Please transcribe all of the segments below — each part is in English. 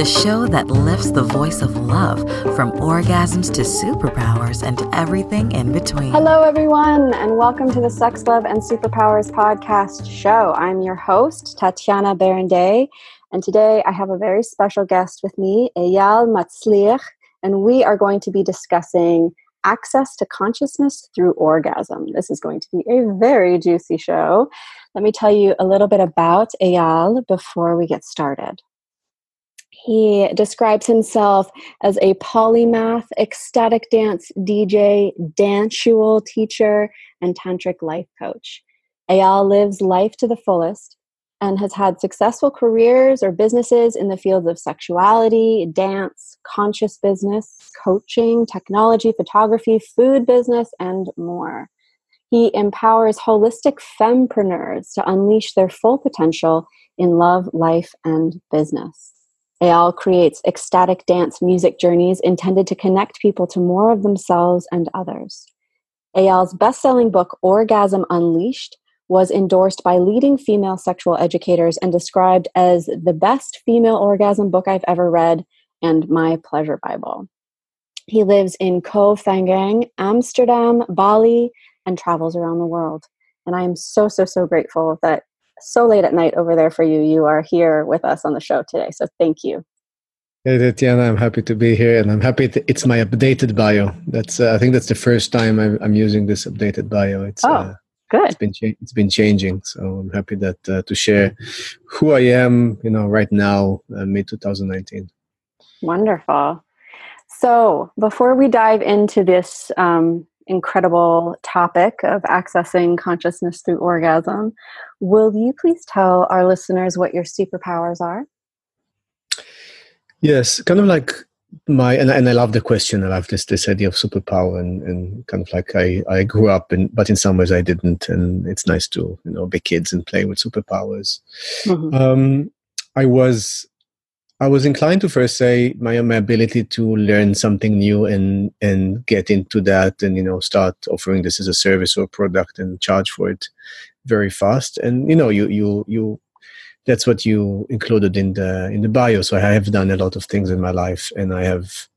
the show that lifts the voice of love from orgasms to superpowers and everything in between. Hello, everyone, and welcome to the Sex, Love, and Superpowers podcast show. I'm your host, Tatiana Berindei, and today I have a very special guest with me, Eyal Matsliah, and we are going to be discussing access to consciousness through orgasm. This is going to be a very juicy show. Let me tell you a little bit about Eyal before we get started. He describes himself as a polymath, ecstatic dance DJ, danceul teacher, and tantric life coach. Eyal lives life to the fullest and has had successful careers or businesses in the fields of sexuality, dance, conscious business, coaching, technology, photography, food business, and more. He empowers holistic fempreneurs to unleash their full potential in love, life, and business. Eyal creates ecstatic dance music journeys intended to connect people to more of themselves and others. Eyal's best selling book, Orgasm Unleashed, was endorsed by leading female sexual educators and described as the best female orgasm book I've ever read and my pleasure Bible. He lives in Koh Phangan, Amsterdam, Bali, and travels around the world. And I am so, so, so grateful that so late at night over there for you, you are here with us on the show today. So thank you. Hey, Tatiana, I'm happy to be here, and I'm happy that it's my updated bio. That's uh, I think that's the first time I'm, I'm using this updated bio. It's oh, uh, good. It's been cha- it's been changing, so I'm happy that uh, to share who I am. You know, right now, uh, mid 2019. Wonderful. So before we dive into this um, incredible topic of accessing consciousness through orgasm, will you please tell our listeners what your superpowers are? Yes, kind of like my and, and I love the question. I love this this idea of superpower and, and kind of like I, I grew up in but in some ways I didn't and it's nice to you know be kids and play with superpowers. Mm-hmm. Um, I was I was inclined to first say my my ability to learn something new and and get into that and you know start offering this as a service or product and charge for it very fast. And you know you you you that's what you included in the in the bio. So i have done a lot of things in my life and i have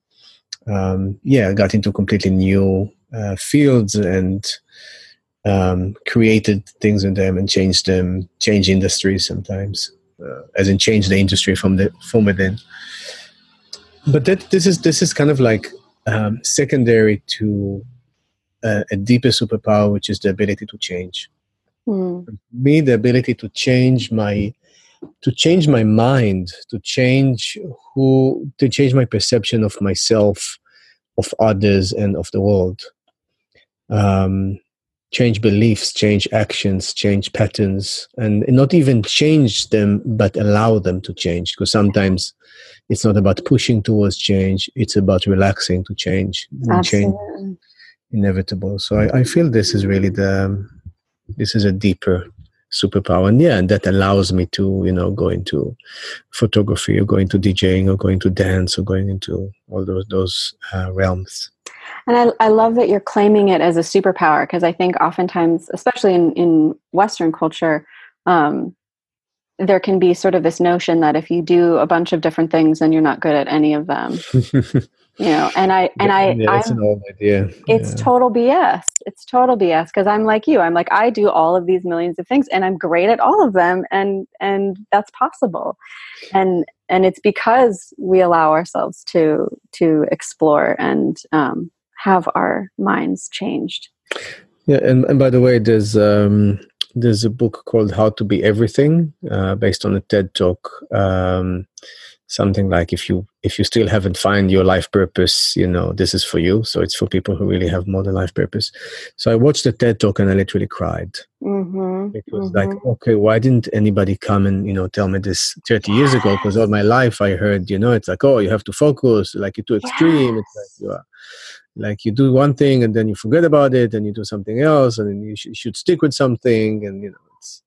um, yeah got into completely new uh, fields and um, created things in them and changed them change industries sometimes as in change the industry from the from within. But that this is this is kind of like um, secondary to uh, a deeper superpower, which is the ability to change. Mm. Me, the ability to change my to change my mind, to change who, to change my perception of myself, of others, and of the world. Um, change beliefs, change actions, change patterns, and not even change them, but allow them to change. Because sometimes it's not about pushing towards change; it's about relaxing to change. Change inevitable. So I, I, feel this is really the this is a deeper superpower, and yeah, and that allows me to you know go into photography or go into DJing or going to dance or going into all those those uh, realms. And I, I love that you're claiming it as a superpower because I think oftentimes, especially in, in Western culture, um, there can be sort of this notion that if you do a bunch of different things, then you're not good at any of them. you know, and I and yeah, I, yeah, that's I'm, an old idea. It's yeah. total BS. It's total BS because I'm like you. I'm like I do all of these millions of things, and I'm great at all of them, and and that's possible, and and it's because we allow ourselves to to explore and um, have our minds changed. Yeah, and, and by the way, there's um, there's a book called How to Be Everything, uh, based on a TED talk. Um, something like if you if you still haven't found your life purpose you know this is for you so it's for people who really have more than life purpose so i watched the ted talk and i literally cried mm-hmm, it was mm-hmm. like okay why didn't anybody come and you know tell me this 30 years ago because all my life i heard you know it's like oh you have to focus like you're too extreme yes. it's like you are like you do one thing and then you forget about it and you do something else and then you, sh- should stick with something and you know it's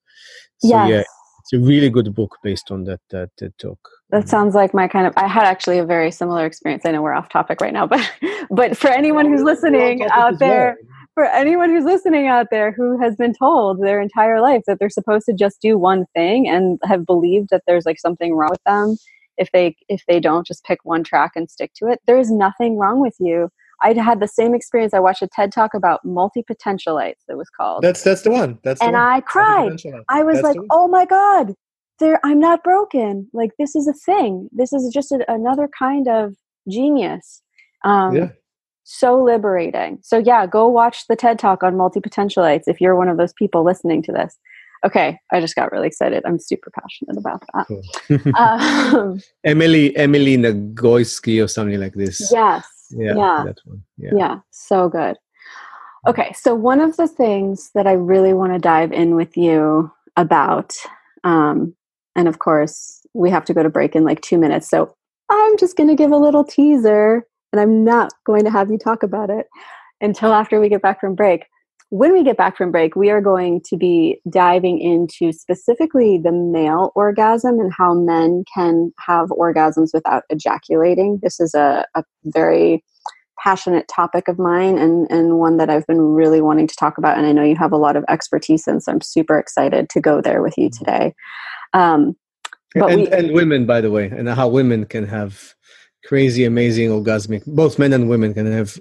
so yes. yeah it's a really good book based on that that, that talk. That mm-hmm. sounds like my kind of i had actually a very similar experience. I know we're off topic right now but but for anyone who's listening out there for anyone who's listening out there who has been told their entire life that they're supposed to just do one thing and have believed that there's like something wrong with them if they if they don't just pick one track and stick to it there's nothing wrong with you i had the same experience i watched a ted talk about multi-potentialites it was called that's that's the one that's and one. i cried i was that's like oh my god there i'm not broken like this is a thing this is just a, another kind of genius um, yeah so liberating. So yeah, go watch the TED Talk on multi-potentialites if you're one of those people listening to this. Okay, I just got really excited. I'm super passionate about that. Cool. um, Emily Emily Nagoski or something like this. Yes. Yeah. Yeah. That one. Yeah. yeah. So good. Okay, so one of the things that I really want to dive in with you about, um, and of course we have to go to break in like two minutes. So I'm just going to give a little teaser and I'm not going to have you talk about it until after we get back from break. When we get back from break, we are going to be diving into specifically the male orgasm and how men can have orgasms without ejaculating. This is a, a very passionate topic of mine and, and one that I've been really wanting to talk about. And I know you have a lot of expertise in, so I'm super excited to go there with you today. Um, and, we, and women, by the way, and how women can have crazy, amazing orgasmic. Both men and women can have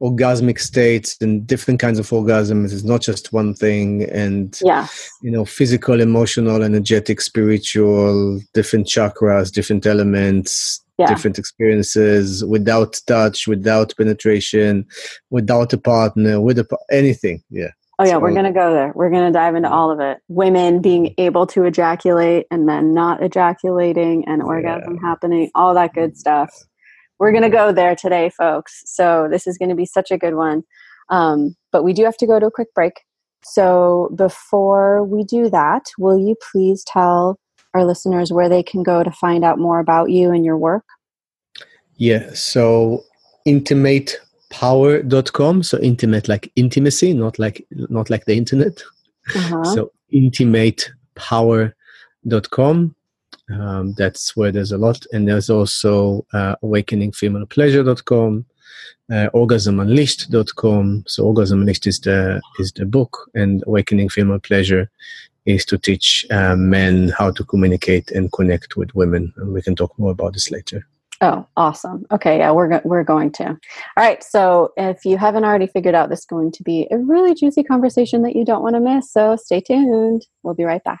orgasmic states and different kinds of orgasms. It's not just one thing. And yeah, you know, physical, emotional, energetic, spiritual, different chakras, different elements. Yeah. different experiences without touch without penetration without a partner with a anything yeah Oh yeah, so, we're gonna go there. We're gonna dive into all of it. Women being able to ejaculate and men not ejaculating and orgasm yeah. happening, all that good stuff we're going to go there today, folks. So this is going to be such a good one. Um, but we do have to go to a quick break. So before we do that, will you please tell our listeners where they can go to find out more about you and your work? Yeah. So intimatepower.com. So intimate like intimacy, not like not like the internet. Uh-huh. So intimatepower.com. Um, that's where there's a lot. And there's also uh, awakeningfemalepleasure.com, uh, orgasmunleashed.com. So Orgasm Unleashed is the, is the book and Awakening Female Pleasure is to teach uh, men how to communicate and connect with women. And we can talk more about this later. Oh, awesome. Okay, yeah, we're go- we're going to. All right, so if you haven't already figured out, this is going to be a really juicy conversation that you don't want to miss. So stay tuned. We'll be right back.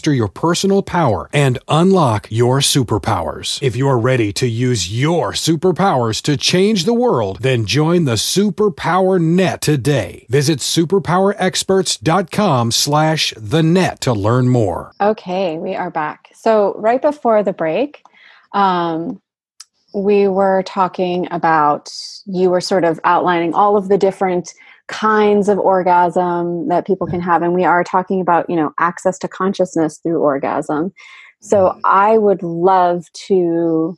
master your personal power and unlock your superpowers. If you're ready to use your superpowers to change the world, then join the Superpower Net today. Visit superpowerexperts.com slash the net to learn more. Okay, we are back. So right before the break, um, we were talking about, you were sort of outlining all of the different kinds of orgasm that people can have. And we are talking about you know access to consciousness through orgasm. So mm-hmm. i would love to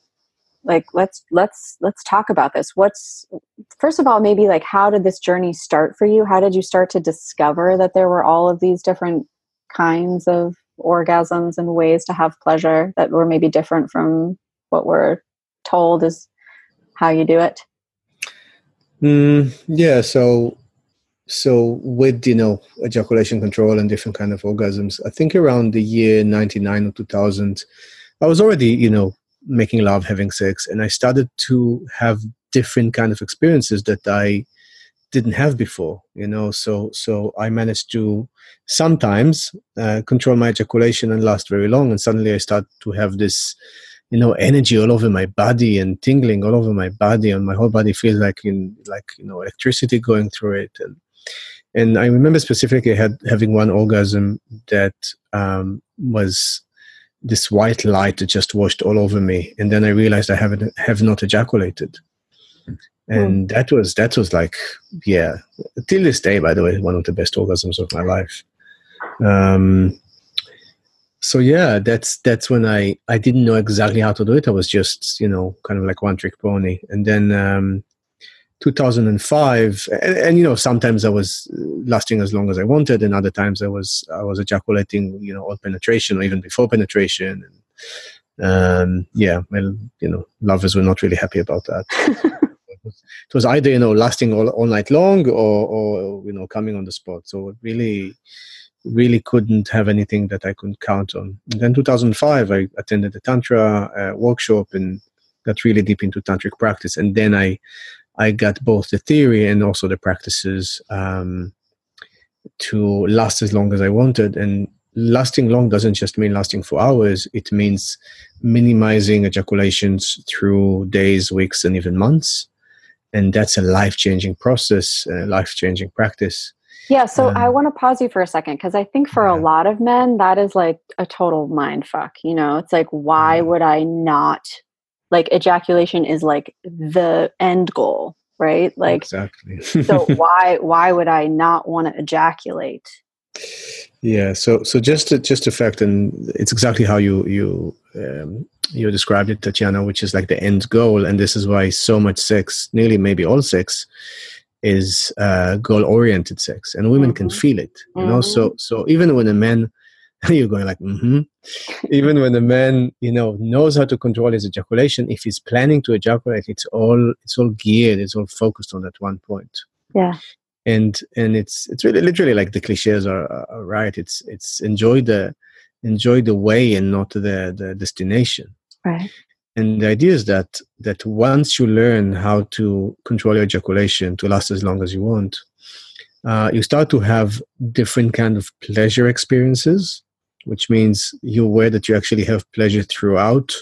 like let's let's let's talk about this. What's first of all maybe like how did this journey start for you? How did you start to discover that there were all of these different kinds of orgasms and ways to have pleasure that were maybe different from what we're told is how you do it? Mm, yeah so so with you know ejaculation control and different kind of orgasms i think around the year 99 or 2000 i was already you know making love having sex and i started to have different kind of experiences that i didn't have before you know? So so i managed to sometimes uh, control my ejaculation and last very long and suddenly i start to have this you know energy all over my body and tingling all over my body and my whole body feels like in like you know electricity going through it and and I remember specifically had having one orgasm that um, was this white light that just washed all over me, and then I realized I haven't have not ejaculated, and mm. that was that was like yeah till this day by the way one of the best orgasms of my life. Um so yeah that's that's when i i didn't know exactly how to do it. I was just you know kind of like one trick pony. And then um 2005 and, and, you know sometimes i was lasting as long as i wanted and other times i was i was ejaculating you know on penetration or even before penetration and um yeah well you know lovers were not really happy about that. It was either you know lasting all, all night long or or you know coming on the spot. So it really really couldn't have anything that i could count on. And then 2005 i attended a tantra uh, workshop and got really deep into tantric practice. And then i i got both the theory and also the practices um, to last as long as i wanted and lasting long doesn't just mean lasting for hours it means minimizing ejaculations through days weeks and even months and that's a life changing process, a life changing practice. Yeah, so um, I want to pause you for a second because I think for yeah. a lot of men that is like a total mind fuck. You know, it's like why would I not like ejaculation is like the end goal, right? Like exactly. so why why would I not want to ejaculate? Yeah, so so just to, just a fact, and it's exactly how you you um, you described it, Tatiana, which is like the end goal, and this is why so much sex, nearly maybe all sex, is uh, goal oriented sex, and women mm-hmm. can feel it. You mm-hmm. know, so mm-hmm. so even when a man, you're going like, mm-hmm. even when a man, you know, knows how to control his ejaculation, if he's planning to ejaculate, it's all it's all geared, it's all focused on that one point. Yeah. And and it's it's really literally like the cliches are, are right. It's it's enjoy the enjoy the way and not the the destination. Right. And the idea is that that once you learn how to control your ejaculation to last as long as you want uh, you start to have different kind of pleasure experiences which means you're aware that you actually have pleasure throughout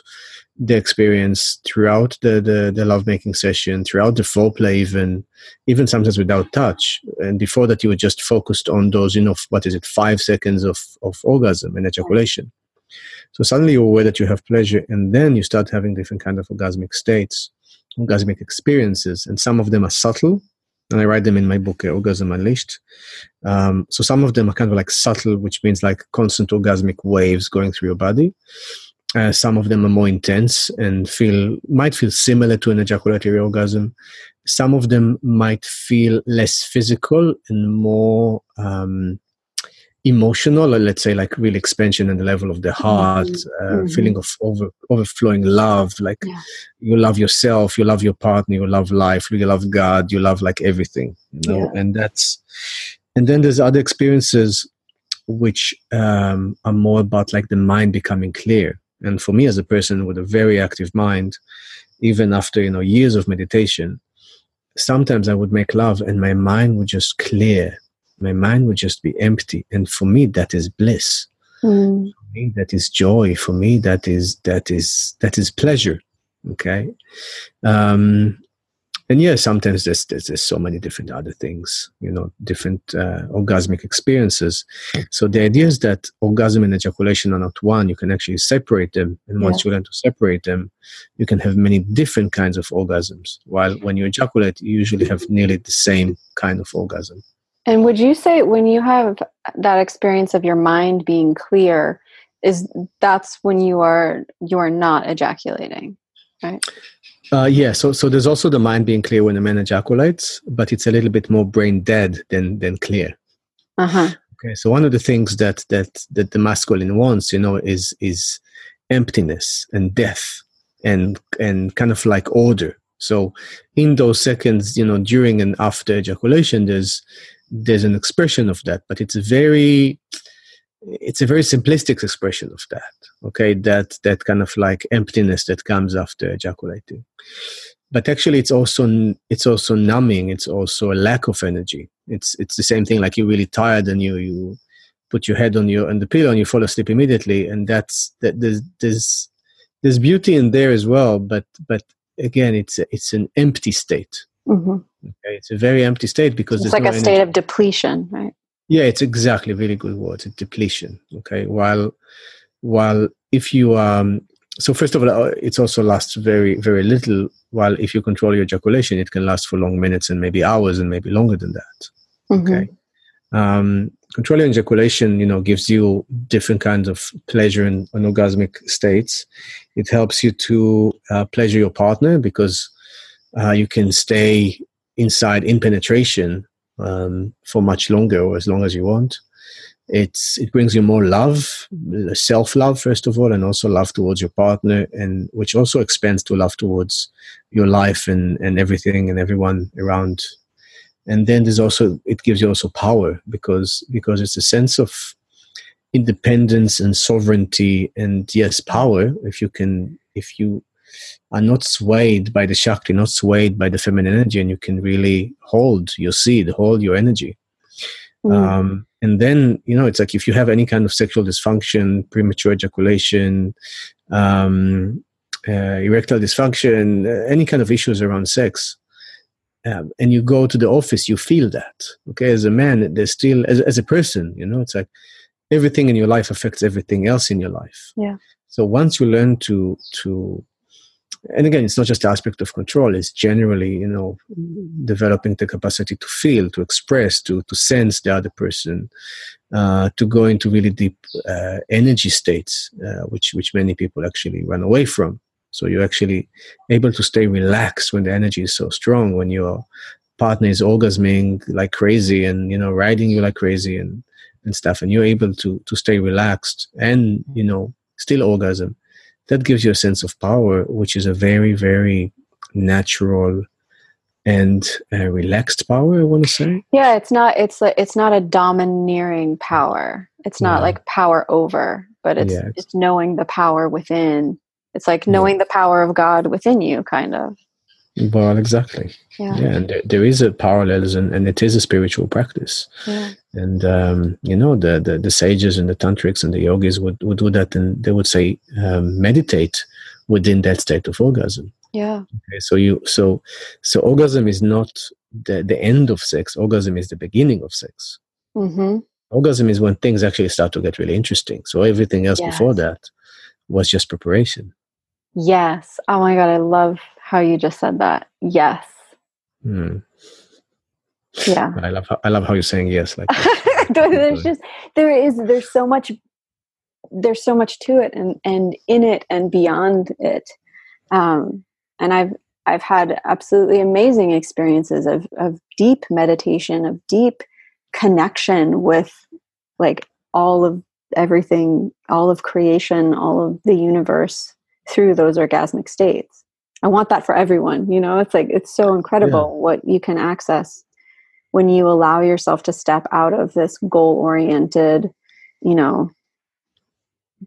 the experience throughout the, the, the lovemaking session, throughout the foreplay, even even sometimes without touch. And before that, you were just focused on those, you know, what is it, five seconds of, of orgasm and ejaculation. So suddenly you're aware that you have pleasure, and then you start having different kind of orgasmic states, orgasmic experiences, and some of them are subtle. And I write them in my book, Orgasm Unleashed. Um, so some of them are kind of like subtle, which means like constant orgasmic waves going through your body uh, some of them are more intense and feel might feel similar to an ejaculatory orgasm. Some of them might feel less physical and more um, emotional, or let's say like real expansion in the level of the heart, mm-hmm. Uh, mm-hmm. feeling of over, overflowing love. Like yeah. you love yourself, you love your partner, you love life, you love God, you love like everything. You know, yeah. and that's and then there's other experiences which um, are more about like the mind becoming clear and for me, as a person with a very active mind, even after you know years of meditation, sometimes I would make love and my mind would just clear. My mind would just be empty, and for me, that is bliss. Mm. For me, that is joy. For me, that is that is that is pleasure. Okay, um, and yeah, sometimes there's, there's, there's so many different other things, you know, different uh, orgasmic experiences. So the idea is that orgasm and ejaculation are not one. You can actually separate them, and once yeah. you learn to separate them, you can have many different kinds of orgasms. While when you ejaculate, you usually have nearly the same kind of orgasm. And would you say when you have that experience of your mind being clear, is that's when you are you are not ejaculating, right? Uh, yeah, so so there's also the mind being clear when a man ejaculates, but it's a little bit more brain dead than than clear. Uh-huh. Okay, so one of the things that that that the masculine wants, you know, is is emptiness and death and and kind of like order. So in those seconds, you know, during and after ejaculation, there's there's an expression of that, but it's very it's a very simplistic expression of that okay? That that kind of like emptiness that comes after ejaculating. But actually it's also it's also numbing it's also a lack of energy. It's it's the same thing like you're really tired and you you put your head on your on the pillow and you fall asleep immediately and that's that there's there's there's beauty in there as well but but again it's a, it's an empty state mm-hmm. okay it's a very empty state because it's like no a state of depletion right yeah, it's exactly really good word. It's depletion. Okay, while while if you um so first of all, uh, it also lasts very very little. While if you control your ejaculation, it can last for long minutes and maybe hours and maybe longer than that. Mm-hmm. Okay. Um, controlling ejaculation, you know, gives you different kinds of pleasure and, and orgasmic states. It helps you to uh, pleasure your partner because uh, you can stay inside in penetration um, for much longer or as long as you want. It's it brings you more love, self love first of all, and also love towards your partner, and which also expands to love towards your life and and everything and everyone around and then there's also it gives you also power because because it's a sense of independence and sovereignty and yes power if you can if you are not swayed by the shakti not swayed by the feminine energy and you can really hold your seed hold your energy mm. um, and then you know it's like if you have any kind of sexual dysfunction premature ejaculation um, uh, erectile dysfunction uh, any kind of issues around sex um, and you go to the office, you feel that. Okay, as a man, there's still as as a person, you know, it's like everything in your life affects everything else in your life. Yeah. So once you learn to to and again it's not just the aspect of control it's generally you know developing the capacity to feel to express to to sense the other person uh, to go into really deep uh, energy states uh, which which many people actually run away from so you're actually able to stay relaxed when the energy is so strong, when your partner is orgasming like crazy and, you know, riding you like crazy and, and stuff. And you're able to, to stay relaxed and, you know, still orgasm. That gives you a sense of power, which is a very, very natural and uh, relaxed power i want to say. Yeah it's not it's like it's not a domineering power. It's not like power over but it's yeah, it's, it's knowing the power within. It's like knowing the power of God within you, kind of. Well, exactly. Yeah, yeah and there, there is a parallelism, and it is a spiritual practice. Yeah. And um, you know, the, the, the sages and the tantrics and the yogis would, would do that, and they would say, um, meditate within that state of orgasm. Yeah. Okay, so you so so orgasm is not the the end of sex. Orgasm is the beginning of sex. Mm-hmm. Orgasm is when things actually start to get really interesting. So everything else yes. before that was just preparation. Yes. Oh my God. I love how you just said that. Yes. Hmm. Yeah. I love how, I love how you're saying yes. Like there's just there is there's so much there's so much to it and and in it and beyond it. Um, and I've I've had absolutely amazing experiences of of deep meditation, of deep connection with like all of everything, all of creation, all of the universe through those orgasmic states. I want that for everyone. You know, it's like, it's so incredible yeah. what you can access when you allow yourself to step out of this goal oriented, you know,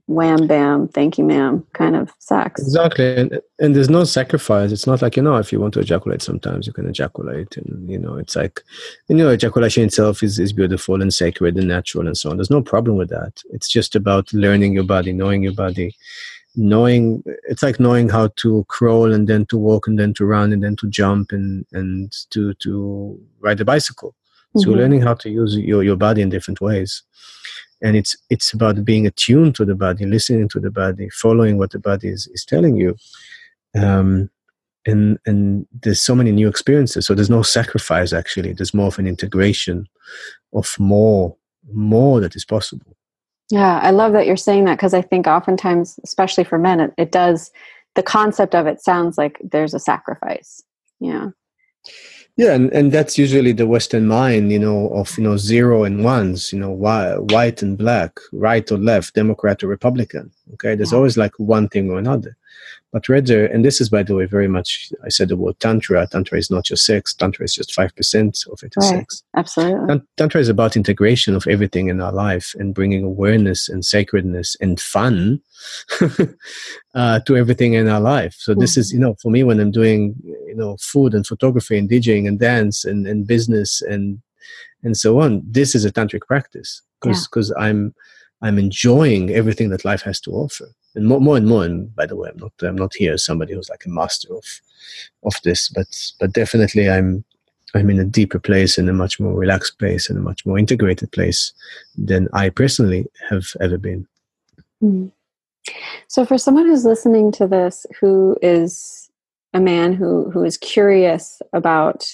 wham bam thank you ma'am kind of sex exactly and, and there's no sacrifice it's not like you know if you want to ejaculate sometimes you can ejaculate and you know it's like you know ejaculation itself is, is beautiful and sacred and natural and so on there's no problem with that it's just about learning your body knowing your body knowing it's like knowing how to crawl and then to walk and then to run and then to jump and and to to ride a bicycle. So mm-hmm. learning how to use your, your body in different ways. And it's it's about being attuned to the body listening to the body following what the body is, is telling you. Um, and and there's so many new experiences. So there's no sacrifice actually. There's more of an integration of more more that is possible yeah, I love that you're saying that because I think oftentimes, especially for men, it, it, does, the concept of it sounds like there's a sacrifice. Yeah. Yeah, and, and that's usually the Western mind, you know, of, you know, zero and ones, you know, why, white and black, right or left, Democrat or Republican. Okay. There's yeah. always like one thing or another. But rather, and this is, by the way, very much, I said the word Tantra. Tantra is not just sex. Tantra is just 5% of it is right. sex. Absolutely. Tantra is about integration of everything in our life and bringing awareness and sacredness and fun uh, to everything in our life. So this mm-hmm. is, you know, for me, when I'm doing, you know, food and photography and DJing and dance and, and business and, and so on, this is a tantric practice because, because yeah. I'm, I'm enjoying everything that life has to offer and more, more and more. And by the way, I'm not I'm not here as somebody who's like a master of of this, but but definitely I'm I'm in a deeper place and a much more relaxed place and a much more integrated place than I personally have ever been. Mm. So, for someone who's listening to this, who is a man who who is curious about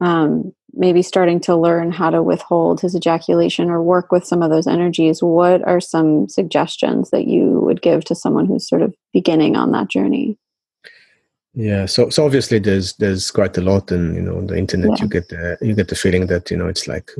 um, maybe starting to learn how to withhold his ejaculation or work with some of those energies, what are some suggestions that you would give to someone who's sort of beginning on that journey? Yeah, so so obviously there's there's quite a lot, and you know, on the internet yeah. you get the you get the feeling that you know it's like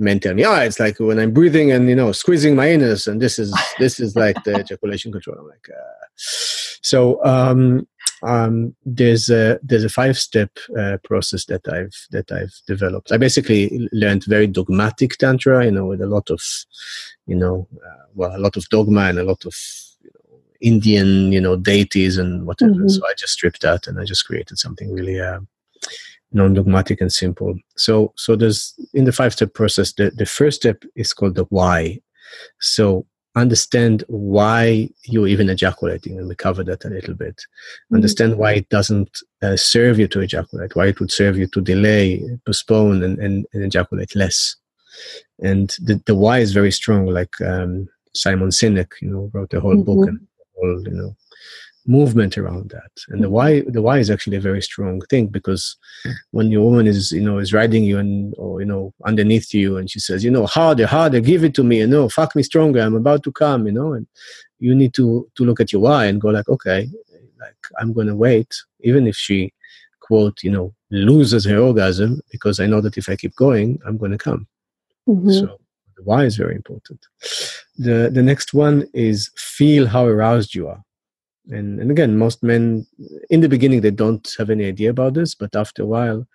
men tell me, yeah, it's like when I'm breathing and you know squeezing my anus, and this is this is like the ejaculation control. I'm like, uh. so um, um, there's a there's a five step uh, process that I've that I've developed. I basically learned very dogmatic tantra, you know, with a lot of, you know, uh, well, a lot of dogma and a lot of you know, Indian, you know, deities and whatever. Mm-hmm. So I just stripped that and I just created something really uh, non-dogmatic and simple. So so there's in the five step process, the the first step is called the why. So understand why you're even ejaculating, and we covered that a little bit. Mm-hmm. Understand why it doesn't uh, serve you to ejaculate, why it would serve you to delay, postpone, and, and, and ejaculate less. And the, the why is very strong, like um, Simon Sinek, you know, wrote a whole mm-hmm. book and whole, you know, movement around that. And the why the why is actually a very strong thing because when your woman is you know is riding you and or you know underneath you and she says you know harder harder give it to me you know fuck me stronger i'm about to come you know and you need to to look at your why and go like okay like i'm gonna wait even if she quote you know loses her orgasm because i know that if i keep going i'm gonna come. Mm-hmm. so the why is very important. The the next one is feel how aroused you are and and again most men in the beginning they don't have any idea about this but after a while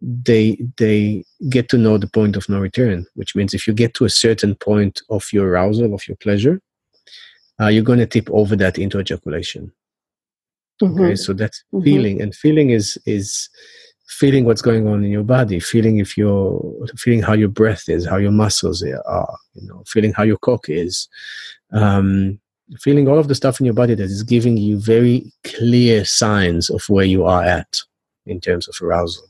they they get to know the point of no return which means if you get to a certain point of your arousal of your pleasure uh, you're going to tip over that into ejaculation mm-hmm. okay so that's mm-hmm. feeling and feeling is is feeling what's going on in your body feeling if you're feeling how your breath is how your muscles are you know feeling how your cock is um, feeling all of the stuff in your body that is giving you very clear signs of where you are at in terms of arousal.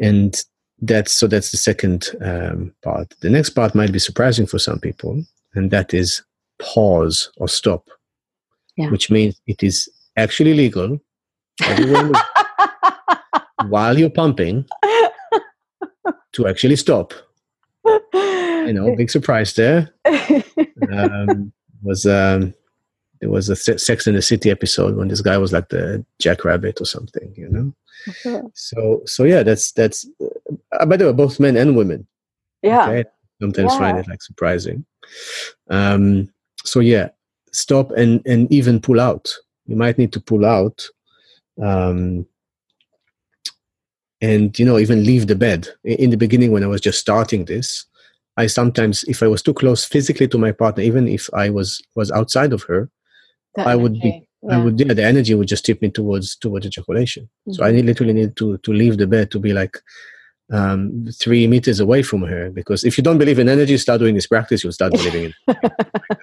And that's so that's the second um, part. The next part might be surprising for some people and that is pause or stop yeah. which means it is actually legal. While you're pumping to actually stop. You know big surprise there. Um, was um, there was a Sex in the City episode when this guy was like the Jackrabbit or something, you know. Okay. So so yeah, that's that's. Uh, by the way, both men and women. Yeah. Okay? Sometimes yeah. find it like surprising. Um. So yeah, stop and and even pull out. You might need to pull out. Um. And you know, even leave the bed. In the beginning, when I was just starting this, I sometimes, if I was too close physically to my partner, even if I was was outside of her, that I would be, yeah. I would, yeah, the energy would just tip me towards towards ejaculation. Mm-hmm. So I need, literally need to to leave the bed to be like um, three meters away from her because if you don't believe in energy, start doing this practice, you'll start believing in. oh,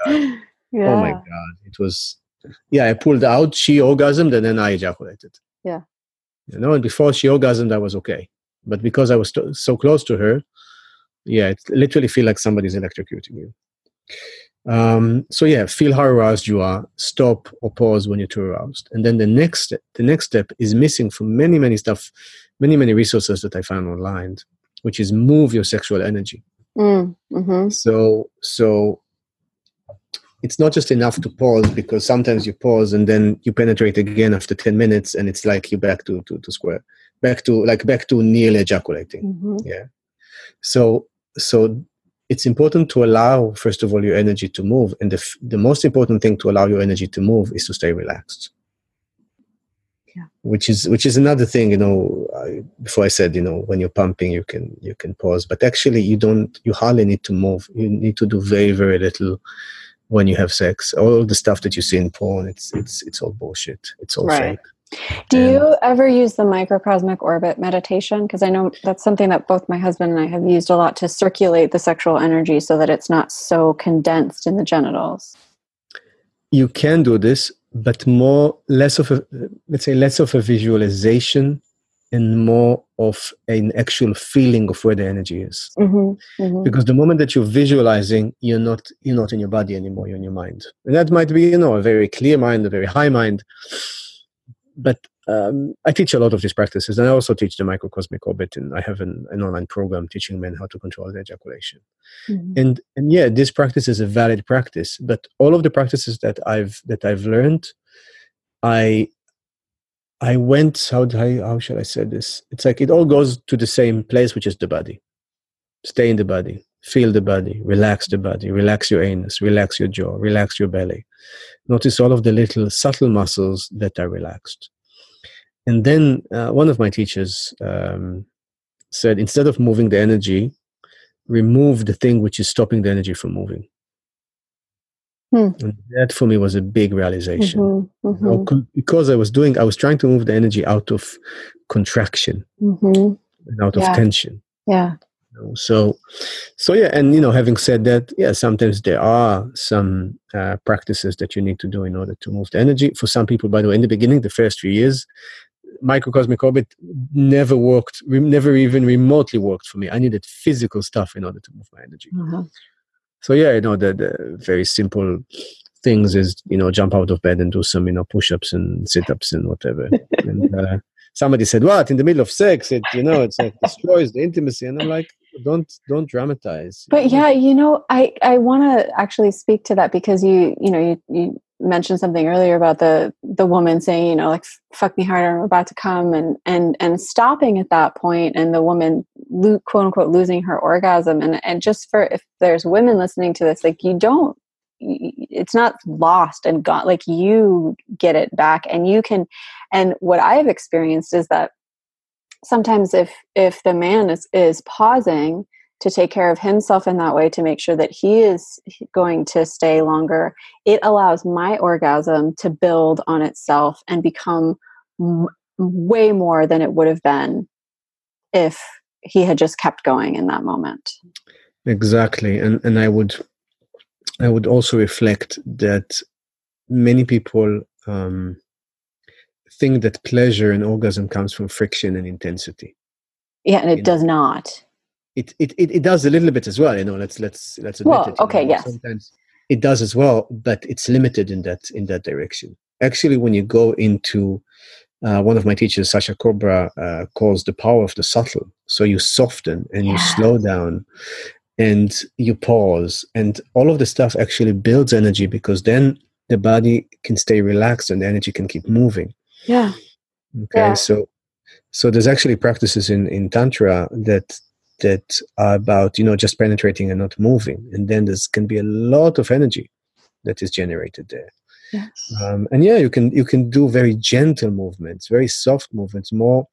my yeah. oh my god, it was yeah. I pulled out, she orgasmed, and then I ejaculated. Yeah, you know, and before she orgasmed, I was okay, but because I was so close to her yeah it literally feel like somebody's electrocuting you. Um, so yeah feel how aroused you are stop or pause when you're too aroused. And then the next step the next step is missing from many many stuff many many resources that i found online which is move your sexual energy. Mm, mm-hmm. so so it's not just enough to pause because sometimes you pause and then you penetrate again after 10 minutes and it's like you're back to, to, to square back to like back to nearly ejaculating. Mm-hmm. yeah so so it's important to allow first of all your energy to move. And the, the most important thing to allow your energy to move is to stay relaxed. Yeah. which is which is another thing you know I, before i said you know when you're pumping you can you can pause. But actually you don't you hardly need to move. You need to do very very little when you have sex. All the stuff that you see in porn it's it's it's all bullshit. It's all right. fake do you ever use the microcosmic orbit meditation? Because I know that's something that both my husband and I have used a lot to circulate the sexual energy so that it's not so condensed in the genitals. You can do this, but more less of a let's say less of a visualization and more of an actual feeling of where the energy is. Mm-hmm. Mm-hmm. Because the moment that you're visualizing, you're not you're not in your body anymore. You're in your mind, and that might be you know a very clear mind, a very high mind. But um, I teach a lot of these practices, and I also teach the microcosmic orbit, and I have an, an online program teaching men how to control their ejaculation. Mm-hmm. And and yeah, this practice is a valid practice, but all of the practices that I've that I've learned, I I went how I, how should I say this? It's like it all goes to the same place, which is the body. Stay in the body, feel the body, relax the body, relax your anus, relax your jaw, relax your belly. Notice all of the little subtle muscles that are relaxed. And then uh, one of my teachers um, said, instead of moving the energy, remove the thing which is stopping the energy from moving. Hmm. And that for me was a big realization. Mm-hmm. You know, co- because I was doing, I was trying to move the energy out of contraction Mm-hmm. and out Yeah. of tension. Yeah. Know. So, so yeah, and you know, having said that, yeah, sometimes there are some uh, practices that you need to do in order to move the energy. For some people, by the way, in the beginning, the first few years, microcosmic orbit never worked, re- never even remotely worked for me. I needed physical stuff in order to move my energy. Uh-huh. So yeah, you know, the, the very simple things is you know jump out of bed and do some you know push-ups and sit-ups and whatever. and uh, somebody said, "What in the middle of sex? It you know it's like destroys the intimacy." And I'm like, "Don't don't dramatize." But know? yeah, you know, I I want to actually speak to that because you you know you you mentioned something earlier about the the woman saying you know like fuck me harder I'm about to come and and and stopping at that point and the woman lo- quote unquote losing her orgasm and and just for if there's women listening to this like you don't it's not lost and gone like you get it back and you can and what i've experienced is that sometimes if if the man is is pausing to take care of himself in that way to make sure that he is going to stay longer it allows my orgasm to build on itself and become m- way more than it would have been if he had just kept going in that moment. Exactly and and i would i would also reflect that many people um think that pleasure and orgasm comes from friction and intensity yeah and You it know, does not it, it it does a little bit as well you know let's let's let's admit Well, it you okay, know, yes. sometimes it does as well but it's limited in that in that direction actually when you go into uh, one of my teachers sasha cobra uh, calls the power of the subtle so you soften and you Yeah. slow down and you pause and all of the stuff actually builds energy because then the body can stay relaxed and the energy can keep moving yeah okay Yeah. so so there's actually practices in in tantra that that are about you know just penetrating and not moving and then there's can be a lot of energy that is generated there yes. um, and yeah you can you can do very gentle movements very soft movements more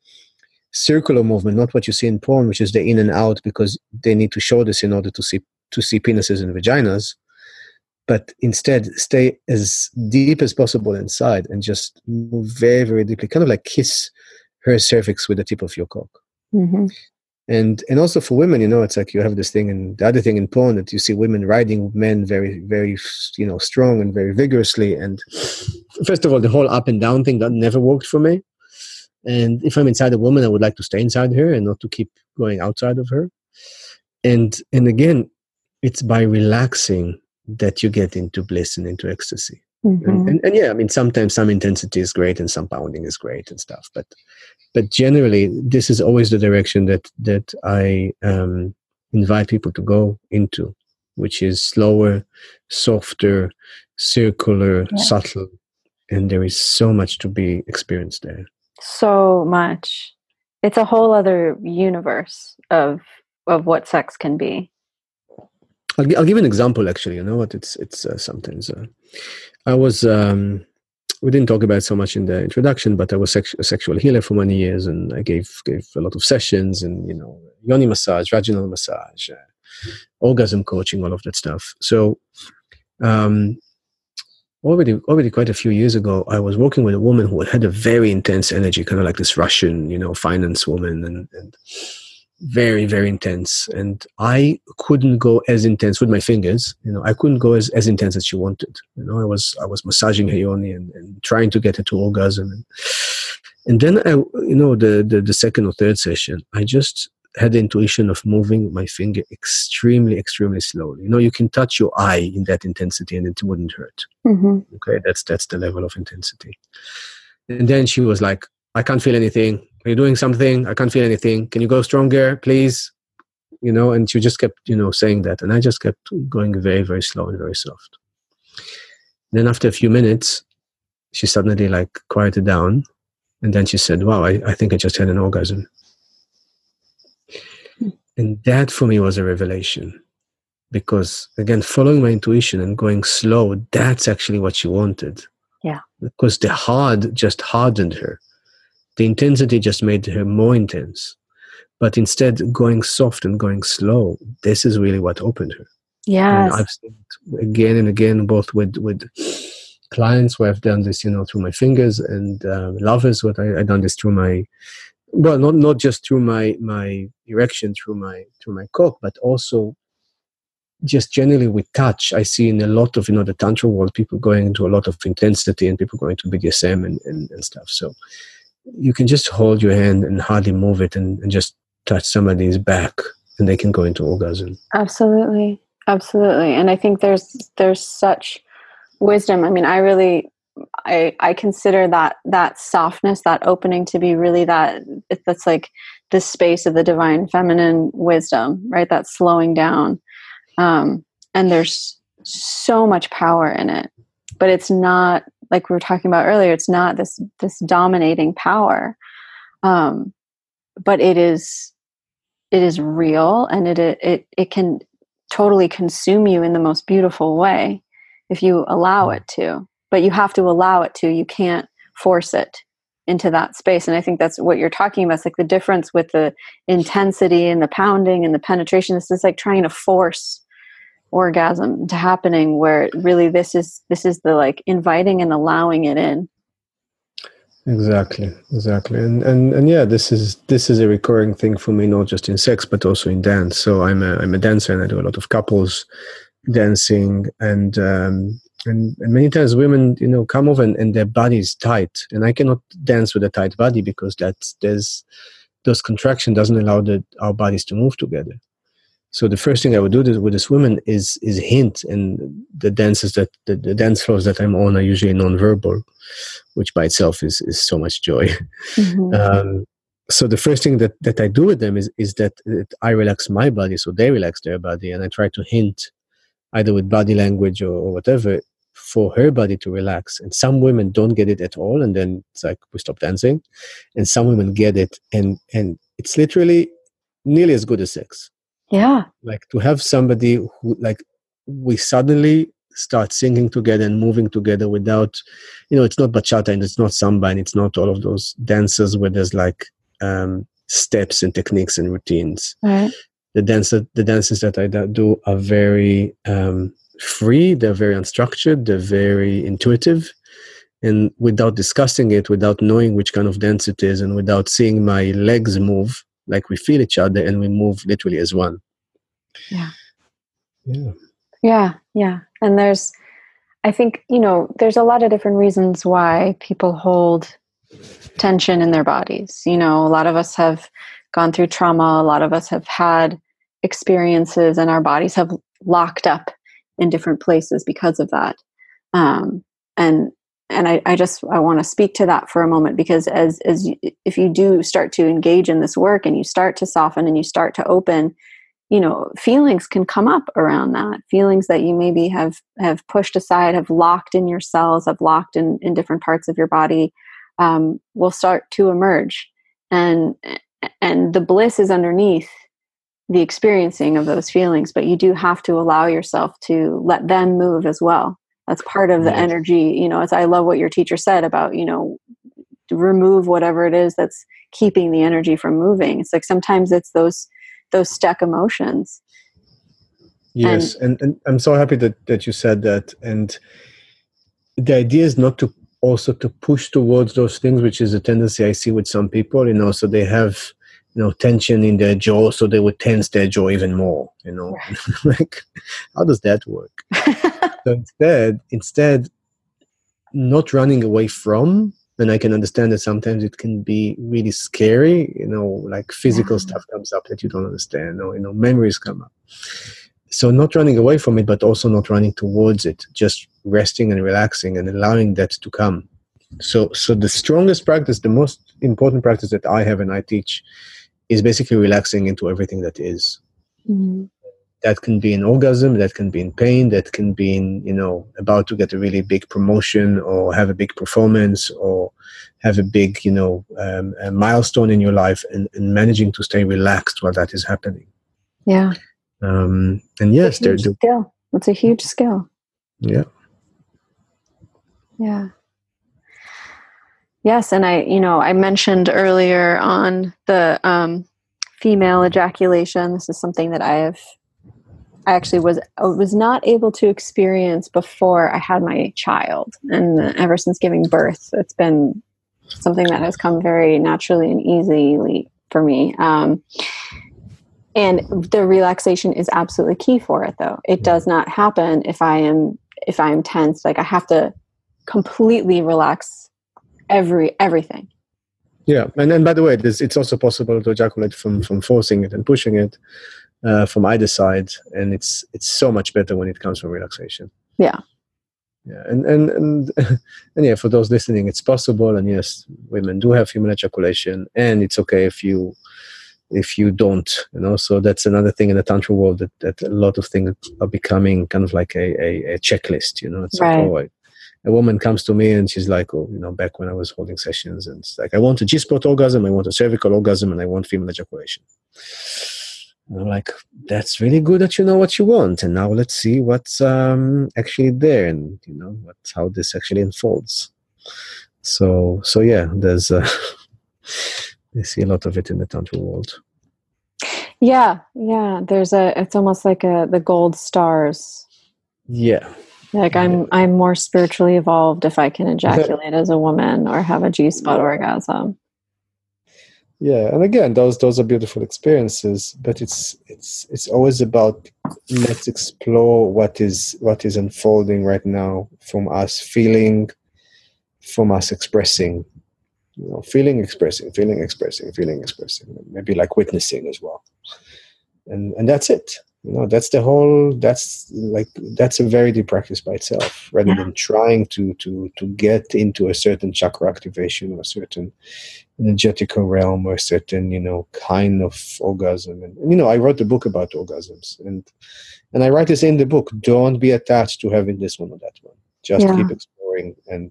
circular movement not what you see in porn which is the in and out because they need to show this in order to see to see penises and vaginas but instead stay as deep as possible inside and just move very very deeply kind of like kiss her cervix with the tip of your cock. Hmm and and also for women you know it's like you have this thing and the other thing in porn that you see women riding men very very you know strong and very vigorously. And first of all the whole up and down thing that never worked for me and if i'm inside a woman i would like to stay inside her and not to keep going outside of her and and again it's by relaxing that you get into bliss and into ecstasy Mhm. and, and, and yeah i mean sometimes some intensity is great and some pounding is great and stuff but but generally this is always the direction that that i um, invite people to go into which is slower softer circular Yeah. subtle and there is so much to be experienced there so much it's a whole other universe of of what sex can be I'll, gi- I'll give an example. Actually, you know what? It's it's uh, sometimes. Uh, I was. Um, we didn't talk about so much in the introduction, but I was sex- a sexual healer for many years, and I gave gave a lot of sessions, and you know, yoni massage, vaginal massage, uh, orgasm coaching, all of that stuff. So, um, already already quite a few years ago, I was working with a woman who had a very intense energy, kind of like this Russian, you know, finance woman, and and very very intense. And i couldn't go as intense with my fingers you know i couldn't go as, as intense as she wanted. You know i was i was massaging her yoni and, and trying to get her to orgasm. And, And then I, you know, the, the the second or third session, I just had the intuition of moving my finger extremely, extremely slowly. You know, you can touch your eye in that intensity and it wouldn't hurt. Mm-hmm. Okay, that's that's the level of intensity. And then she was like, I can't feel anything. Are you doing something? I can't feel anything. Can you go stronger, please? You know, and she just kept, you know, saying that. And I just kept going very, very slow and very soft. Then after a few minutes, she suddenly like quieted down. And then she said, Wow, I, I think I just had an orgasm. And that for me was a revelation because, again, following my intuition and going slow, that's actually what she wanted. Yeah. Because the hard just hardened her, the intensity just made her more intense. But instead, going soft and going slow, this is really what opened her. Yeah. And I've seen it again and again, both with, with clients where I've done this, you know, through my fingers and uh, lovers, what I, I've done this through my well not not just through my my erection through my through my cock but also just generally with touch. I see in a lot of you know the tantra world people going into a lot of intensity and people going to bdsm and, and, and stuff. So you can just hold your hand and hardly move it and, and just touch somebody's back and they can go into orgasm. Absolutely. Absolutely. And i think there's there's such wisdom. I mean i really I I consider that that softness, that opening to be really that that's like the space of the divine feminine wisdom, right? That slowing down. Um, and there's so much power in it. But it's not like we were talking about earlier, it's not this this dominating power. Um, but it is it is real and it it it can totally consume you in the most beautiful way if you allow it to but you have to allow it to. You can't force it into that space. And i think that's what you're talking about. It's like the difference with the intensity and the pounding and the penetration. This is like trying to force orgasm to happening where really this is this is the like inviting and allowing it in. Exactly. Exactly. And and and yeah this is this is a recurring thing for me not just in sex but also in dance. So i'm a i'm a dancer and i do a lot of couples dancing and um and, and many times women you know come over and, and their body is tight. And i cannot dance with a tight body because that's there's those contraction doesn't allow the, our bodies to move together. So the first thing i would do with this woman is is hint. And the dances that the, the dance floors that i'm on are usually non-verbal which by itself is is so much joy. Mm-hmm. um, so the first thing that, that I do with them is is that, that I relax my body, so they relax their body, and I try to hint either with body language or, or whatever for her body to relax. And some women don't get it at all, and then it's like we stop dancing. And some women get it, and and it's literally nearly as good as sex. Yeah, like to have somebody who like we suddenly start singing together and moving together without, you know, it's not bachata and it's not samba and it's not all of those dances where there's like um, steps and techniques and routines. Right. The dances, the dances that I do are very um, free, they're very unstructured, they're very intuitive. And without discussing it, without knowing which kind of dance it is, and without seeing my legs move, like we feel each other and we move literally as one. Yeah. Yeah. Yeah. Yeah. And there's, I think, you know, there's a lot of different reasons why people hold tension in their bodies. You know, a lot of us have gone through trauma, a lot of us have had experiences, and our bodies have locked up in different places because of that. Um, and and I, I just I want to speak to that for a moment because as as you, if you do start to engage in this work and you start to soften and you start to open, you know feelings can come up around that feelings that you maybe have have pushed aside, have locked in your cells, have locked in in different parts of your body, um, will start to emerge, and and the bliss is underneath the experiencing of those feelings, but you do have to allow yourself to let them move as well. That's part of the right. energy, you know, as I love what your teacher said about, you know, remove whatever it is that's keeping the energy from moving. It's like sometimes it's those those stuck emotions. Yes, and, and, and I'm so happy that, that you said that. And the idea is not to also to push towards those things, which is a tendency I see with some people, you know, so they have you know tension in their jaw so they would tense their jaw even more you know like how does that work so instead instead not running away from and I can understand that sometimes it can be really scary. You know, like physical Yeah. stuff comes up that you don't understand, or you know, memories come up. So not running away from it, but also not running towards it. Just resting and relaxing and allowing that to come. So, so the strongest practice, the most important practice that I have and I teach, is basically relaxing into everything that is Mhm. that can be an orgasm that can be in pain that can be in you know about to get a really big promotion or have a big performance or have a big you know um, a milestone in your life and, and managing to stay relaxed while that is happening Yeah. um, and yes they're do- skill. It's a huge skill. yeah Yeah. Yes, and I, you know, I mentioned earlier on the um, female ejaculation. This is something that I have, I actually was was not able to experience before I had my child, and ever since giving birth, it's been something that has come very naturally and easily for me. Um, and the relaxation is absolutely key for it, though. It does not happen if I am if I am tense. Like I have to completely relax every everything. yeah and then by the way this, it's also possible to ejaculate from from forcing it and pushing it uh, from either side and it's it's so much better when it comes from relaxation Yeah. yeah and and and, and yeah for those listening it's possible and yes women do have female ejaculation and it's okay if you if you don't you know so that's another thing in the tantra world that, that a lot of things are becoming kind of like a, a, a checklist you know it's Right. like oh, I- a woman comes to me and she's like oh you know back when i was holding sessions and it's like i want a g-spot orgasm i want a cervical orgasm and i want female ejaculation and i'm like that's really good that you know what you want and now let's see what's um actually there and you know what how this actually unfolds so so yeah there's uh, I see a lot of it in the tantra world Yeah, yeah. There's a. It's almost like a the gold stars. yeah Like I'm I'm more spiritually evolved if I can ejaculate as a woman or have a G spot orgasm. yeah and again those those are beautiful experiences but it's it's it's always about let's explore what is what is unfolding right now from us feeling from us expressing you know feeling expressing feeling expressing feeling expressing maybe like witnessing as well. And and that's it you know that's the whole that's like that's a very deep practice by itself rather Yeah. than trying to to to get into a certain chakra activation or a certain energetical realm or a certain you know kind of orgasm and, and you know i wrote a book about orgasms and and i write this in the book don't be attached to having this one or that one just Yeah. keep exploring and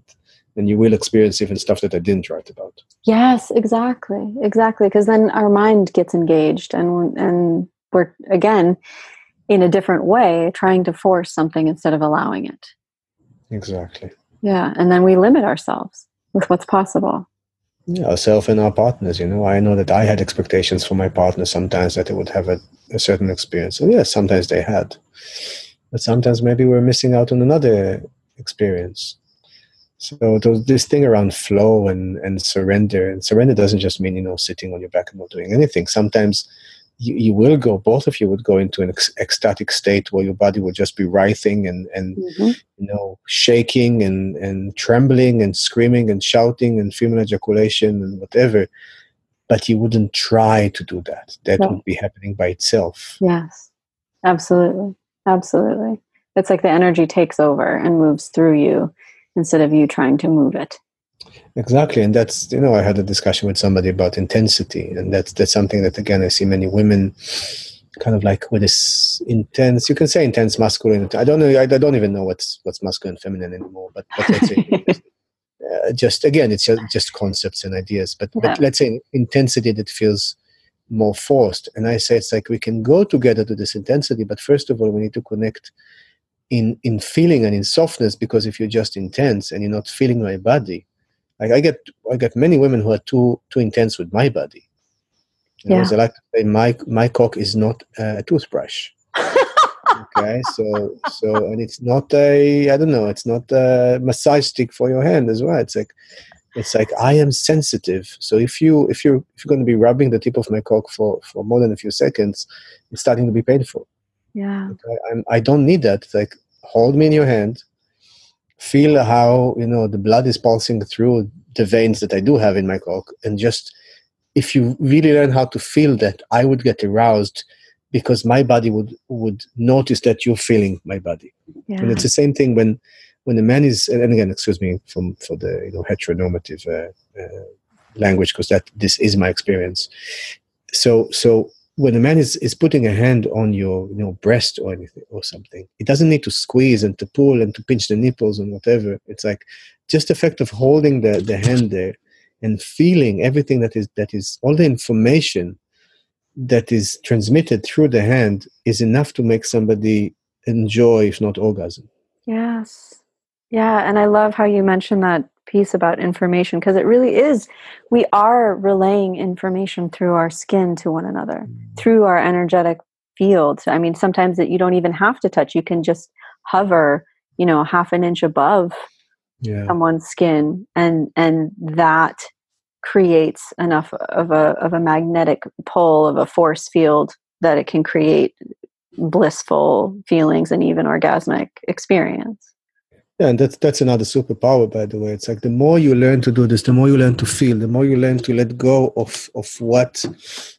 and you will experience even stuff that i didn't write about Yes, exactly, exactly. Because then our mind gets engaged, and and we're again in a different way trying to force something instead of allowing it. exactly. Yeah, and then we limit ourselves with what's possible. yeah ourselves and our partners you know. I know that i had expectations for my partner sometimes that they would have a, a certain experience. And yes sometimes they had. But sometimes maybe we're missing out on another experience. So this thing around flow and, and surrender and surrender doesn't just mean you know sitting on your back and not doing anything. Sometimes you, you will go both of you would go into an ec- ecstatic state where your body would just be writhing and, and Mhm. you know, shaking and, and trembling and screaming and shouting and female ejaculation and whatever. But you wouldn't try to do that. That would be happening by itself. Yes, absolutely, absolutely. It's like the energy takes over and moves through you instead of you trying to move it. Exactly. And that's, you know, I had a discussion with somebody about intensity. And that's, that's something that, again, I see many women kind of like with this intense, you can say intense masculine I don't know. I, I don't even know what's, what's masculine feminine anymore, but, but let's say uh, just again it's just, just concepts and ideas but, Yeah. but let's say intensity that feels more forced and i say it's like we can go together to this intensity but first of all we need to connect in in feeling and in softness because if you're just intense and you're not feeling my body like i get i get many women who are too too intense with my body. You know, Yeah. as I like to say my my cock is not a toothbrush. Okay so so and it's not a i don't know it's not a massage stick for your hand as well. It's like it's like i am sensitive. So if you if you're if you're going to be rubbing the tip of my cock for for more than a few seconds it's starting to be painful. Yeah, I, I'm, I don't need that. It's like hold me in your hand feel how you know the blood is pulsing through the veins that I do have in my cock, and just if you really learn how to feel that, I would get aroused because my body would would notice that you're feeling my body, yeah. and it's the same thing when when a man is and again, excuse me from for the you know heteronormative uh, uh, language because that this is my experience. So so when a man is, is putting a hand on your you know breast or anything or something, it doesn't need to squeeze and to pull and to pinch the nipples and whatever. It's like just the fact of holding the, the hand there and feeling everything that is that is all the information that is transmitted through the hand is enough to make somebody enjoy, if not orgasm. Yes. Yeah. And I love how you mentioned that piece about information because it really is we are relaying information through our skin to one another mm. through our energetic field i mean sometimes that you don't even have to touch you can just hover you know half an inch above yeah. someone's skin and and that creates enough of a of a magnetic pull of a force field that it can create blissful feelings and even orgasmic experience yeah, and that's that's another superpower, by the way. It's like the more you learn to do this, the more you learn to feel, the more you learn to let go of of what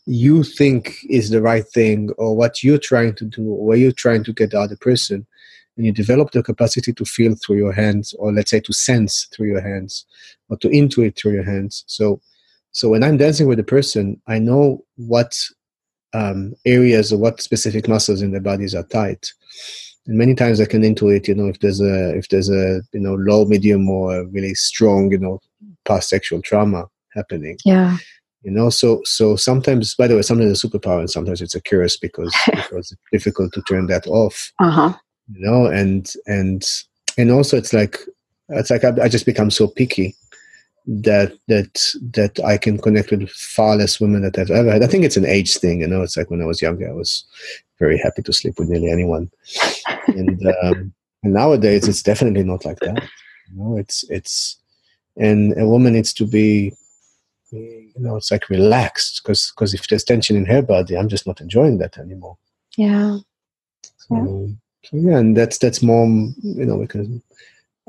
you think is the right thing, or what you're trying to do, or where you're trying to get the other person, and you develop the capacity to feel through your hands, or let's say to sense through your hands, or to intuit through your hands. So, so when I'm dancing with a person, I know what um, areas or what specific muscles in their bodies are tight and many times I can intuit, you know, if there's a if there's a you know low, medium, or really strong, you know, past sexual trauma happening. Yeah. You know, so so sometimes, by the way, sometimes it's a superpower, and sometimes it's a curse because because it's difficult to turn that off. Uh huh. You know, and and and also it's like it's like I, I just become so picky that that that I can connect with far less women that I've ever had. I think it's an age thing, you know. It's like when I was younger, I was very happy to sleep with nearly anyone, and, um, and nowadays it's definitely not like that. You know, it's it's and a woman needs to be, you know, it's like relaxed because because if there's tension in her body, I'm just not enjoying that anymore. Yeah. So, yeah. so yeah, and that's that's more, you know, because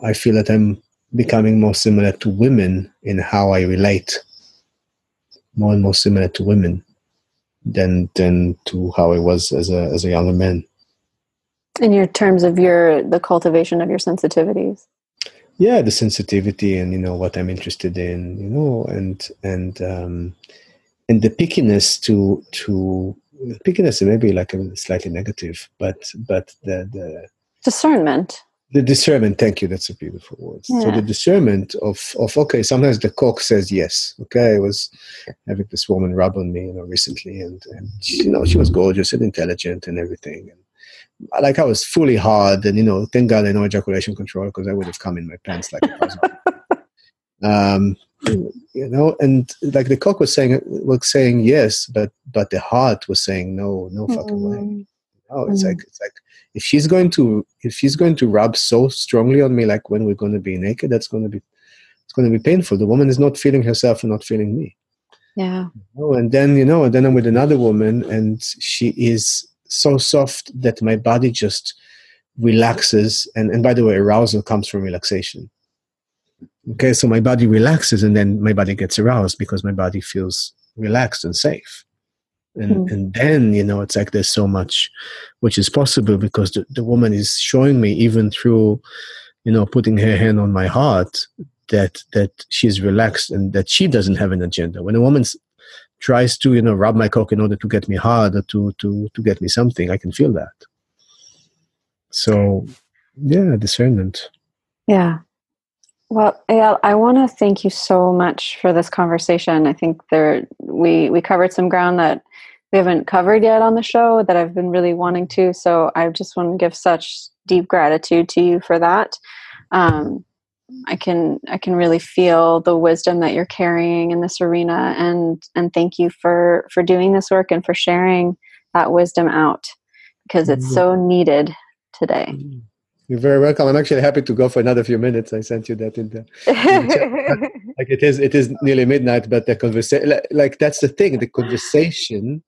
I feel that I'm becoming more similar to women in how I relate, more and more similar to women than than to how I was as a as a younger man. In your terms of your the cultivation of your sensitivities. Yeah, the sensitivity and you know what I'm interested in, you know, and and um, and the pickiness to to pickiness maybe like a slightly negative, but but the the discernment the discernment thank you that's a beautiful word yeah. so the discernment of of okay sometimes the cock says yes okay i was having this woman rub on me you know recently and and she, you know she was gorgeous and intelligent and everything and like i was fully hard and you know thank god i know ejaculation control because i would have come in my pants like a puzzle um you know and like the cock was saying was saying yes but but the heart was saying no no fucking mm. way oh it's mm. like it's like if she's going to if she's going to rub so strongly on me like when we're going to be naked that's going to be it's going to be painful. The woman is not feeling herself and not feeling me. Yeah. Oh, and then you know and then i'm with another woman and she is so soft that my body just relaxes. And and by the way arousal comes from relaxation. Okay so my body relaxes and then my body gets aroused because my body feels relaxed and safe. And mm. and then you know it's like there's so much which is possible because the, the woman is showing me even through you know putting her hand on my heart that that she's relaxed and that she doesn't have an agenda. When a woman tries to you know rub my cock in order to get me hard or to to to get me something i can feel that so yeah discernment yeah well, Eyal, I want to thank you so much for this conversation. I think there we we covered some ground that we haven't covered yet on the show that I've been really wanting to. So I just want to give such deep gratitude to you for that. Um, I can I can really feel the wisdom that you're carrying in this arena, and and thank you for for doing this work and for sharing that wisdom out because it's so needed today. Mm-hmm. You're very welcome. I'm actually happy to go for another few minutes. I sent you that in the, in the like it is. It is nearly midnight, but the conversation, like, like that's the thing. The conversation,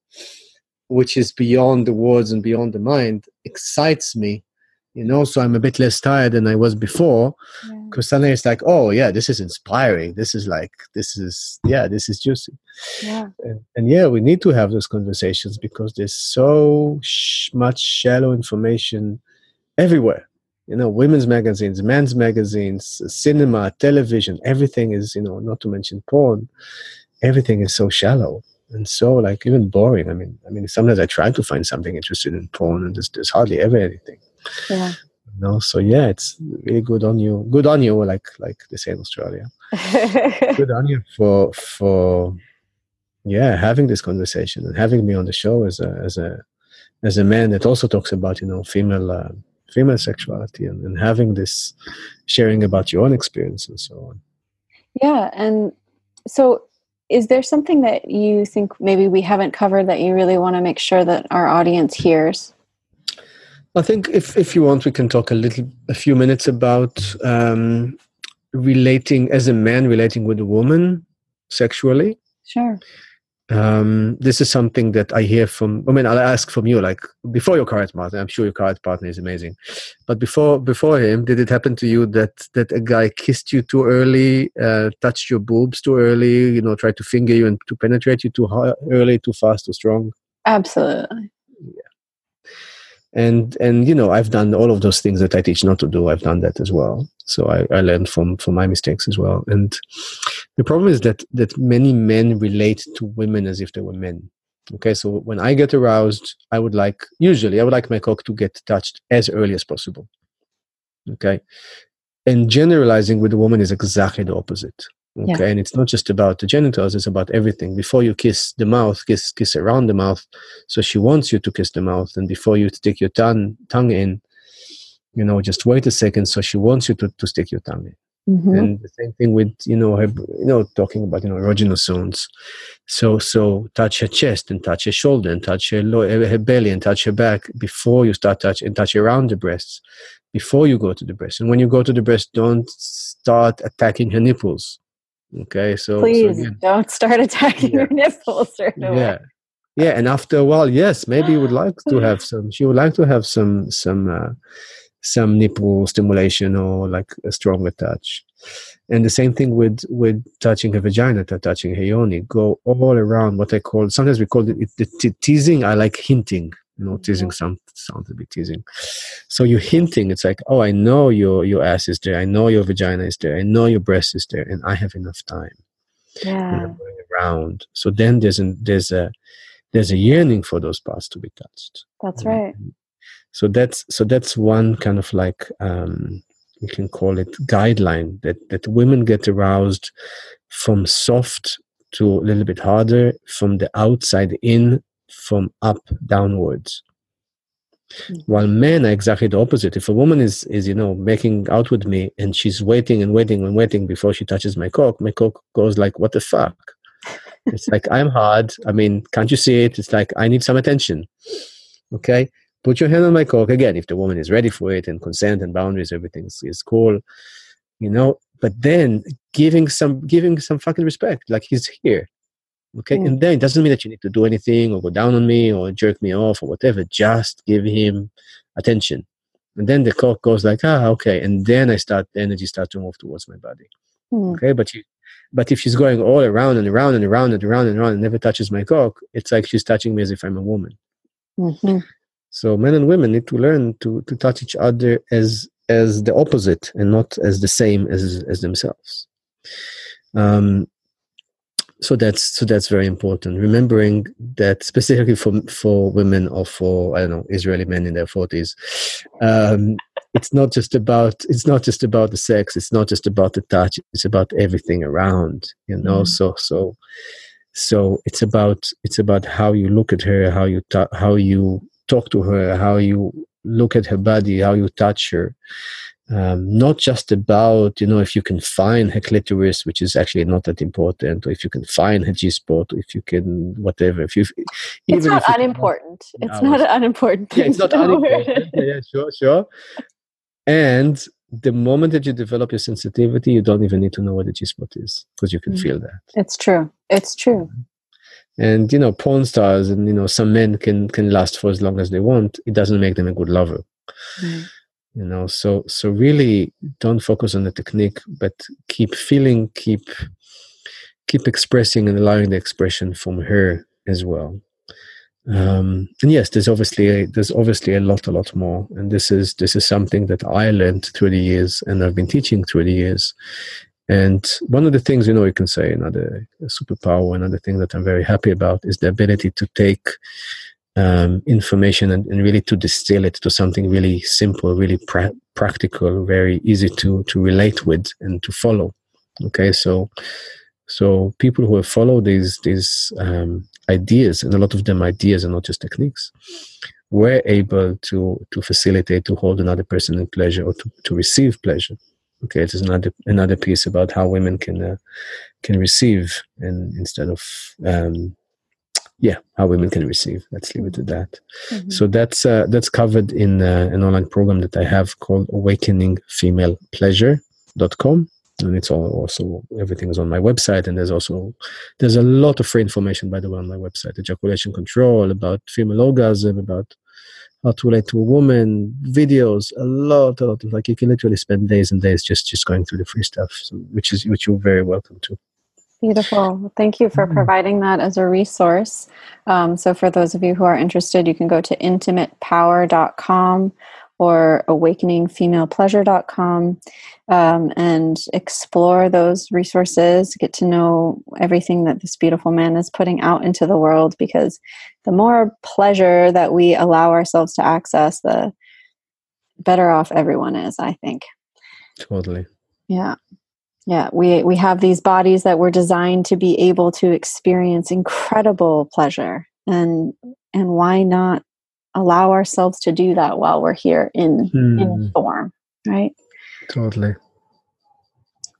which is beyond the words and beyond the mind, excites me you know so i'm a bit less tired than i was before. Because yeah. suddenly it's like oh yeah this is inspiring. This is like this is yeah this is juicy. Yeah. And, and yeah we need to have those conversations because there's so sh- much shallow information everywhere. You know women's magazines men's magazines uh, cinema television everything is you know not to mention porn. Everything is so shallow and so like even boring. I mean i mean sometimes i try to find something interesting in porn and there's, there's hardly ever anything yeah. You know so yeah it's really good on you. Good on you like like they say in australia. Good on you for for yeah having this conversation and having me on the show as a as a as a man that also talks about you know female uh, female sexuality and, and having this sharing about your own experience and so on. Yeah and so is there something that you think maybe we haven't covered that you really want to make sure that our audience hears I think if if you want, we can talk a little, a few minutes about um, relating as a man relating with a woman sexually. Sure. Um, this is something that I hear from. I mean, I'll ask from you, like before your current partner. I'm sure your current partner is amazing, but before before him, did it happen to you that that a guy kissed you too early, uh, touched your boobs too early, you know, tried to finger you and to penetrate you too hard, early, too fast, too strong? Absolutely and and you know i've done all of those things that i teach not to do i've done that as well. So i, I learned from from my mistakes as well. And the problem is that that many men relate to women as if they were men. Okay so when i get aroused i would like usually i would like my cock to get touched as early as possible. Okay? And generalizing with a woman is exactly the opposite okay yeah. and it's not just about the genitals it's about everything. Before you kiss the mouth kiss kiss around the mouth. So she wants you to kiss the mouth and before you stick your tongue tongue in you know just wait a second. So she wants you to, to stick your tongue in. Mm-hmm. and the same thing with you know her you know talking about you know erogenous zones so so touch her chest and touch her shoulder and touch her lower, her belly and touch her back before you start touch and touch around the breasts before you go to the breast. And when you go to the breast don't start attacking her nipples Okay, so please so again, don't start attacking yeah. your nipples right away. Yeah, yeah, and after a while, yes, maybe you would like to have some. She would like to have some some uh, some nipple stimulation or like a stronger touch. And the same thing with with touching her vagina, touching her yoni. Go all around what I call. Sometimes we call it, it the teasing. I like hinting you know teasing sound sounds a bit teasing. So you're hinting it's like oh i know your your ass is there. I know your vagina is there. I know your breast is there and i have enough time. Yeah. going around. So then there's a there's a there's a yearning for those parts to be touched. That's right. so that's so that's one kind of like um you can call it guideline that that women get aroused from soft to a little bit harder from the outside in from up downwards. Mm-hmm. While men are exactly the opposite. If a woman is is you know making out with me and she's waiting and waiting and waiting before she touches my cock, my cock goes like, "What the fuck?" it's like I'm hard. I mean, can't you see it? It's like I need some attention. Okay, put your hand on my cock again. If the woman is ready for it and consent and boundaries, everything is cool. You know, but then giving some giving some fucking respect, like he's here okay mm. and then it doesn't mean that you need to do anything or go down on me or jerk me off or whatever just give him attention and then the cock goes like ah okay and then i start the energy starts to move towards my body mm. okay but you but if she's going all around and around and around and around and around and never touches my cock it's like she's touching me as if i'm a woman mm-hmm. so men and women need to learn to to touch each other as as the opposite and not as the same as as themselves um so that's so that's very important. Remembering that specifically for for women or for i don't know israeli men in their 40s um, it's not just about it's not just about the sex. It's not just about the touch. It's about everything around you know? Mm. so so so it's about it's about how you look at her how you ta- how you talk to her how you look at her body how you touch her um, not just about you know if you can find her clitoris, which is actually not that important, or if you can find her G spot, or if you can whatever. If you, it's not unimportant. It's not an unimportant. Thing. Yeah, it's not unimportant. yeah, yeah, sure, sure. And the moment that you develop your sensitivity, you don't even need to know what the G spot is because you can mm. feel that. It's true. It's true. And you know, porn stars and you know some men can can last for as long as they want. It doesn't make them a good lover. Mm you know so so really don't focus on the technique but keep feeling keep keep expressing and allowing the expression from her as well. Um, and yes there's obviously a, there's obviously a lot a lot more. And this is this is something that i learned through the years and i've been teaching through the years. And one of the things you know you can say another superpower another thing that i'm very happy about is the ability to take um, information and, and, really to distill it to something really simple really pra- practical very easy to to relate with and to follow okay so so people who have followed these these um, ideas, and a lot of them ideas and not just techniques, were able to to facilitate to hold another person in pleasure or to, to receive pleasure. Okay, it is another another piece about how women can uh, can receive and instead of um, yeah how women can receive. Let's leave it at that. Mm-hmm. so that's uh, that's covered in uh, an online program that i have called awakening female pleasure.com and it's all also everything is on my website. And there's also there's a lot of free information by the way on my website. Ejaculation control about female orgasm about how to relate to a woman videos a lot a lot. Of like you can literally spend days and days just just going through the free stuff so, which is which you're very welcome to Beautiful. Thank you for mm. providing that as a resource. Um, so, for those of you who are interested, you can go to intimatepower.com or awakeningfemalepleasure.com um, and explore those resources, get to know everything that this beautiful man is putting out into the world because the more pleasure that we allow ourselves to access, the better off everyone is, I think. Totally. Yeah. Yeah, we we have these bodies that were designed to be able to experience incredible pleasure and and why not allow ourselves to do that while we're here in mm. in hmm. form right totally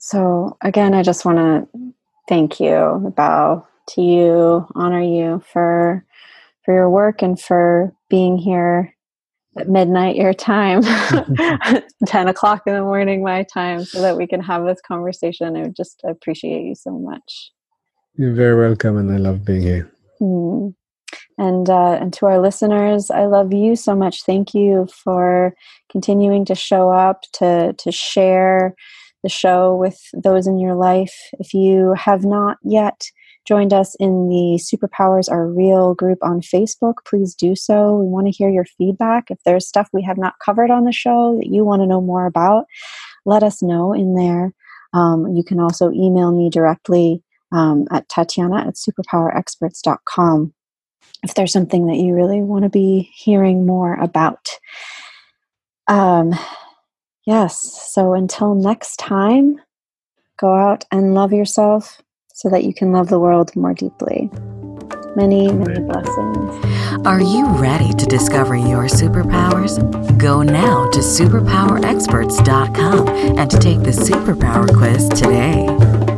so again i just want to thank you bow to you honor you for for your work and for being here at midnight your time 10 o'clock in the morning my time so that we can have this conversation i would just appreciate you so much you're very welcome and i love being here mm. And, uh, and to our listeners, I love you so much. Thank you for continuing to show up, to, to share the show with those in your life. If you have not yet joined us in the Superpowers Are Real group on Facebook, please do so. We want to hear your feedback. If there's stuff we have not covered on the show that you want to know more about, let us know in there. Um, you can also email me directly um, at Tatiana at superpowerexperts.com if there's something that you really want to be hearing more about. Um, yes, so until next time, go out and love yourself so that you can love the world more deeply. Many, many blessings. Are you ready to discover your superpowers? Go now to superpowerexperts.com and to take the superpower quiz today.